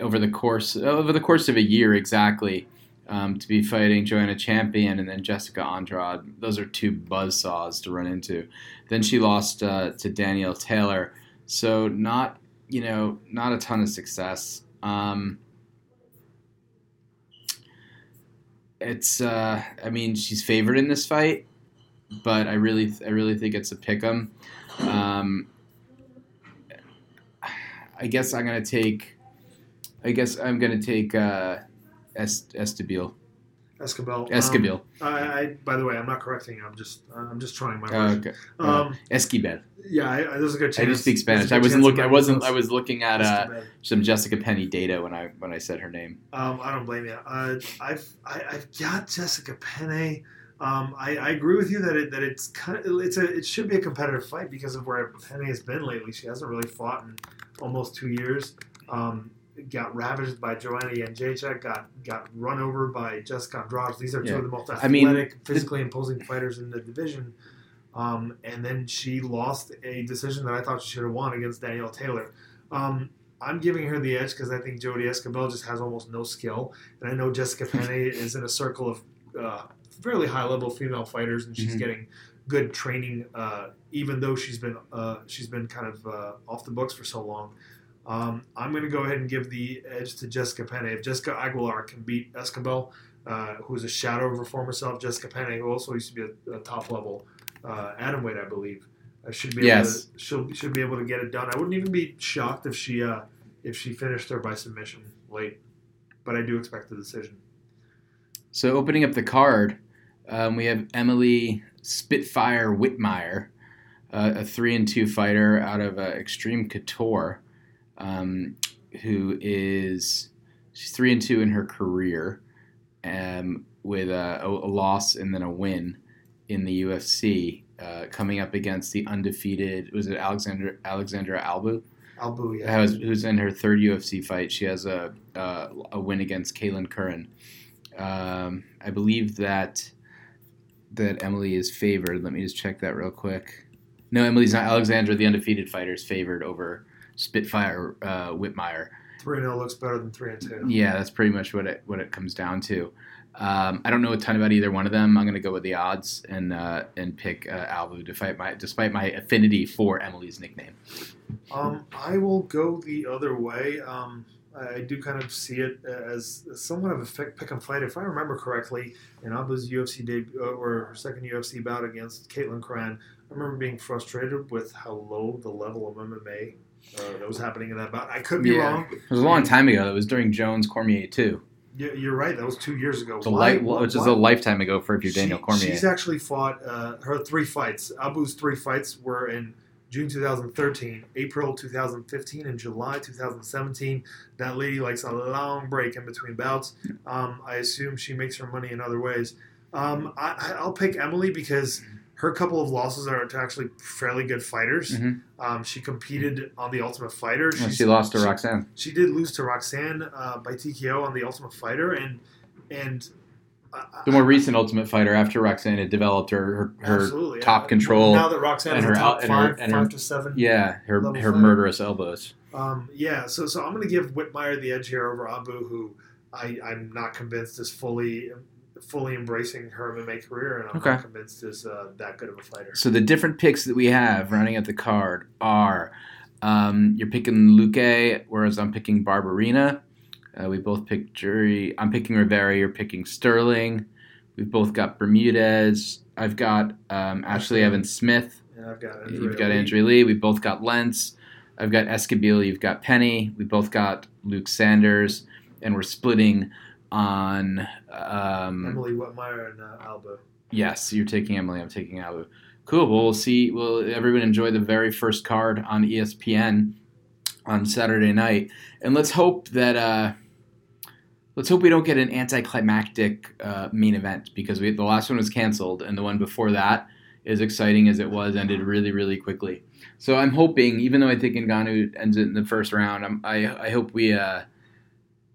over the course over the course of a year exactly um, to be fighting Joanna Champion and then Jessica Andrade, those are two buzzsaws to run into. Then she lost uh, to Danielle Taylor, so not you know not a ton of success. Um, it's uh, I mean she's favored in this fight but I really, I really think it's a pick 'em. Um, I guess I'm gonna take. I guess I'm gonna take uh, Est- Estabile. Escobel. Esquivel. Um, I, I, by the way, I'm not correcting you. I'm just, I'm just trying my words. okay. Um, Esquivel. yeah, I, I, there's a good chance. I do speak Spanish. I wasn't looking. I wasn't. I was looking at uh, some Jessica Penne data when I when I said her name. Um, I don't blame you. Uh, I've I, I've got Jessica Penne. Um, I, I agree with you that it that it's kind of it's a it should be a competitive fight because of where Penne has been lately. She hasn't really fought in almost two years. Um, got ravaged by Joanna Jędrzejczyk. Got got run over by Jessica Andrade. These are two Yeah. of the most I mean, athletic, physically imposing fighters in the division. Um, and then she lost a decision that I thought she should have won against Danielle Taylor. Um, I'm giving her the edge because I think Jodie Esquibel just has almost no skill, and I know Jessica [laughs] Penne is in a circle of uh, fairly high level female fighters, and she's Mhm. getting good training, uh, even though she's been uh, she's been kind of uh, off the books for so long. Um, I'm going to go ahead and give the edge to Jessica Penne. If Jessica Aguilar can beat Esquibel, uh, who's a shadow of her former self, Jessica Penne, who also used to be a, a top level uh, atomweight, I believe, uh, should be able Yes. to, she'll should be able to get it done. I wouldn't even be shocked if she uh, if she finished her by submission late, but I do expect the decision. So opening up the card, um, we have Emily Spitfire Whitmire, uh, a three and two fighter out of uh, Extreme Couture, um, who is she's three and two in her career, um, with a, a, loss and then a win in the UFC, uh, coming up against the undefeated was it Alexander Alexandra Albu, Albu, yeah. who's, who's in her third UFC fight. She has a a, a win against Kailin Curran. Um, I believe that that Emily is favored. Let me just check that real quick. No, Emily's not. Alexandra, the undefeated fighter, is favored over Spitfire uh, Whitmire. Three and zero looks better than three and two. Yeah, that's pretty much what it what it comes down to. Um, I don't know a ton about either one of them. I'm going to go with the odds and uh, and pick uh, Albu despite my despite my affinity for Emily's nickname. Um, I will go the other way. Um, I do kind of see it as somewhat of a pick, pick and fight. If I remember correctly, in Abu's UFC debut uh, or her second UFC bout against Kailin Curran, I remember being frustrated with how low the level of MMA uh, that was happening in that bout. I could be Yeah. wrong. It was a long time ago. It was during Jones Cormier too. Yeah, you're right. That was two years ago. It's a Why- light, which is a lifetime ago for if you're Daniel She- Cormier. She's actually fought uh, her three fights. Abu's three fights were in June 2013, April 2015, and July 2017. That lady likes a long break in between bouts. Um, I assume she makes her money in other ways. Um, I, I- I'll pick Emily because her couple of losses are to actually fairly good fighters. Mhm. Um, she competed on the Ultimate Fighter. She's- she lost to Roxanne. she did lose to Roxanne uh, by TKO on the Ultimate Fighter, and and uh, The more recent Ultimate Fighter after Roxanne had developed her her, her top yeah. control Now that Roxanne and her top and her- five, and her- five to seven. yeah her her murderous elbows. Um, yeah. So so I'm going to give Whitmire the edge here over Abu, who I I'm not convinced is fully fully embracing her MMA career, and I'm Okay. not convinced is uh, that good of a fighter. So the different picks that we have running at the card are um, you're picking Luque, whereas I'm picking Barberena. Uh, we both picked Jury. I'm picking Rivera. You're picking Sterling. We've both got Bermudez. I've got um, Ashley Evans Smith. And I've got You've got Andrea Lee. We both got Lentz. I've got Escobedo. You've got Penne. We both got Luke Sanders, and we're splitting on. Um, Emily Whitmire and uh, Alba. yes, you're taking Emily. I'm taking Abu. Cool. Well, we'll see. Will everyone enjoy the very first card on ESPN on Saturday night? And let's hope that. Uh, Let's hope we don't get an anticlimactic uh, main event because we, the last one was canceled, and the one before that, as exciting as it was, ended really, really quickly. So I'm hoping, even though I think Ngannou ends it in the first round, I'm, I I hope we, uh,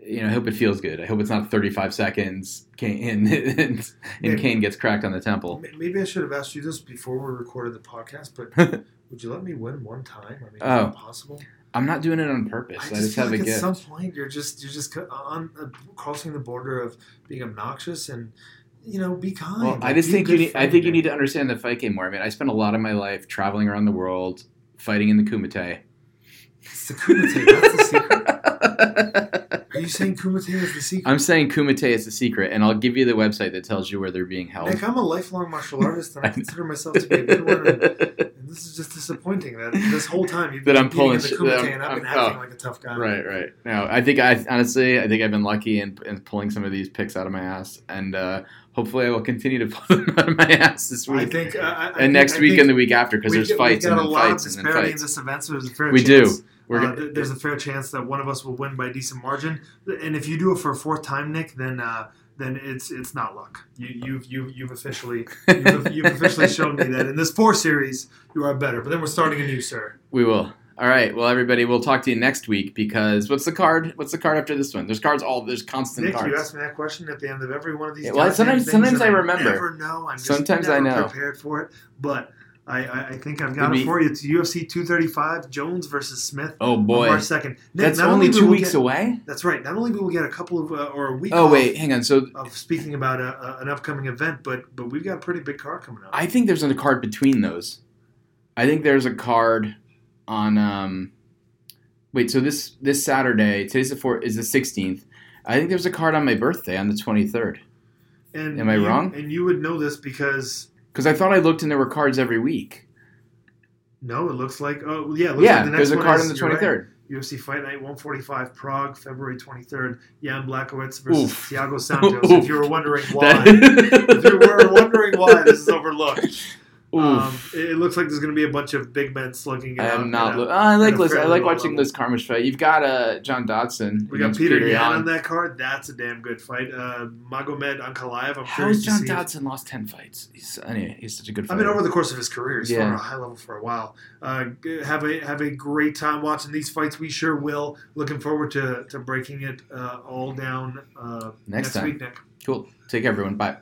you know, I hope it feels good. I hope it's not 35 seconds, Cain, [laughs] and, and, and. Cain gets cracked on the temple. Maybe I should have asked you this before we recorded the podcast, but [laughs] would you let me win one time? I mean, is Oh. that possible? I'm not doing it on purpose. I just, feel have like a at gift. some point you're just you're just on uh, crossing the border of being obnoxious and you know be kind. Well, I just think you need. I think you need to understand the fight game more. I mean, I spent a lot of my life traveling around the world, fighting in the Kumite. It's the Kumite. That's the secret. [laughs] Are you saying Kumite is the secret? I'm saying Kumite is the secret, and I'll give you the website that tells you where they're being held. Nick, I'm a lifelong martial artist, and I [laughs] consider myself to be a good one. And, [laughs] and this is just disappointing that this whole time you've That been I'm pulling the Kumite, that and I'm- I've been I'm- acting oh. like a tough guy. Right, right. No, I think I honestly, I think I've been lucky in, in pulling some of these picks out of my ass, and uh, hopefully, I will continue to [laughs] pull them out of my ass this I week think, uh, I, I and think- next I week and the week after because there's fights and fights and then in fights. this event, so there's a fair We chance. do. Uh, there's a fair chance that one of us will win by a decent margin, and if you do it for a fourth time, Nick, then uh, then it's it's not luck. You, you've you've you've officially you've, you've [laughs] officially shown me that in this four series you are better. But then we're starting a new, sir. We will. All right. Well, everybody, we'll talk to you next week because what's the card? What's the card after this one? There's cards all. There's constant Nick, cards. you asked me that question at the end of every one of these. Yeah, well, sometimes- sometimes and I remember. Never know. I'm just Sometimes I know. prepared for it, but. I, I, I think I've got Maybe- it for you. It's UFC 235, Jones versus Smith oh boy, March 2nd. Nick, that's not only two weeks get- away. That's right. Not only will we get a couple of uh, or a week. Oh wait, hang on. So of speaking about a, a, an upcoming event, but but we've got a pretty big card coming up. I think there's a card between those. I think there's a card on. um Wait, so this this Saturday, today's the four is the 16th. I think there's a card on my birthday on the 23rd. and am I you- wrong? And you would know this because Because I thought I looked and there were cards every week. no, it looks like oh yeah, Yeah, like the next there's a one card on the right. 23rd. UFC Fight Night 145 Prague, February 23rd. Jan Błachowicz versus Oof. Thiago Santos. Oof. If you were [laughs] wondering why, [laughs] if you were wondering why this is overlooked. [laughs] um, it, looks like there's going to be a bunch of big men slugging it I out. am not. Lo- oh, I like Liz, I like watching level. Liz Carmouche fight. You've got uh, John Dodson. We got against Peter, Yan on that card. That's a damn good fight. Uh, Magomed Ankalaev. I'm How has John Dodson lost ten fights? He's anyway. He's such a good I mean, over the course of his career, he's Yeah. at a high level for a while. Uh, have a have a great time watching these fights. We sure will. Looking forward to to breaking it uh, all down uh, Next next week, Nick. cool. Take care, everyone. Bye.